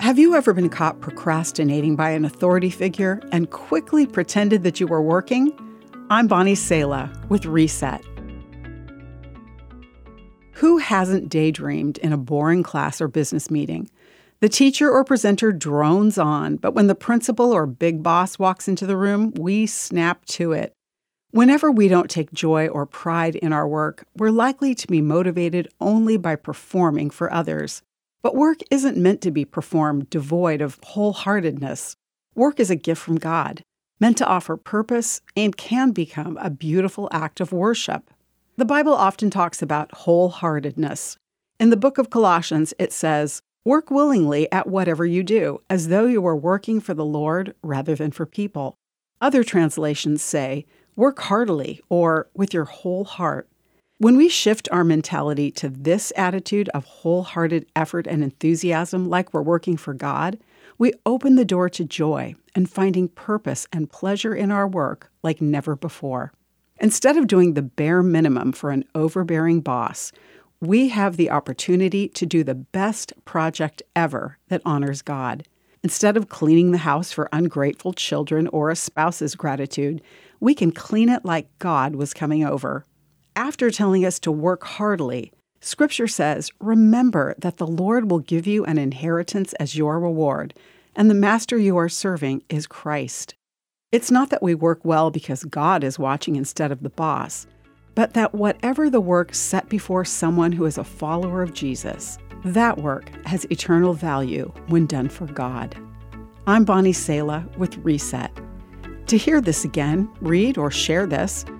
Have you ever been caught procrastinating by an authority figure and quickly pretended that you were working? I'm Bonnie Sala with Reset. Who hasn't daydreamed in a boring class or business meeting? The teacher or presenter drones on, but when the principal or big boss walks into the room, we snap to it. Whenever we don't take joy or pride in our work, we're likely to be motivated only by performing for others. But work isn't meant to be performed devoid of wholeheartedness. Work is a gift from God, meant to offer purpose and can become a beautiful act of worship. The Bible often talks about wholeheartedness. In the book of Colossians, it says, Work willingly at whatever you do, as though you were working for the Lord rather than for people. Other translations say, Work heartily or with your whole heart. When we shift our mentality to this attitude of wholehearted effort and enthusiasm, like we're working for God, we open the door to joy and finding purpose and pleasure in our work like never before. Instead of doing the bare minimum for an overbearing boss, we have the opportunity to do the best project ever that honors God. Instead of cleaning the house for ungrateful children or a spouse's gratitude, we can clean it like God was coming over after telling us to work heartily, Scripture says, Remember that the Lord will give you an inheritance as your reward, and the master you are serving is Christ. It's not that we work well because God is watching instead of the boss, but that whatever the work set before someone who is a follower of Jesus, that work has eternal value when done for God. I'm Bonnie Sala with Reset. To hear this again, read or share this,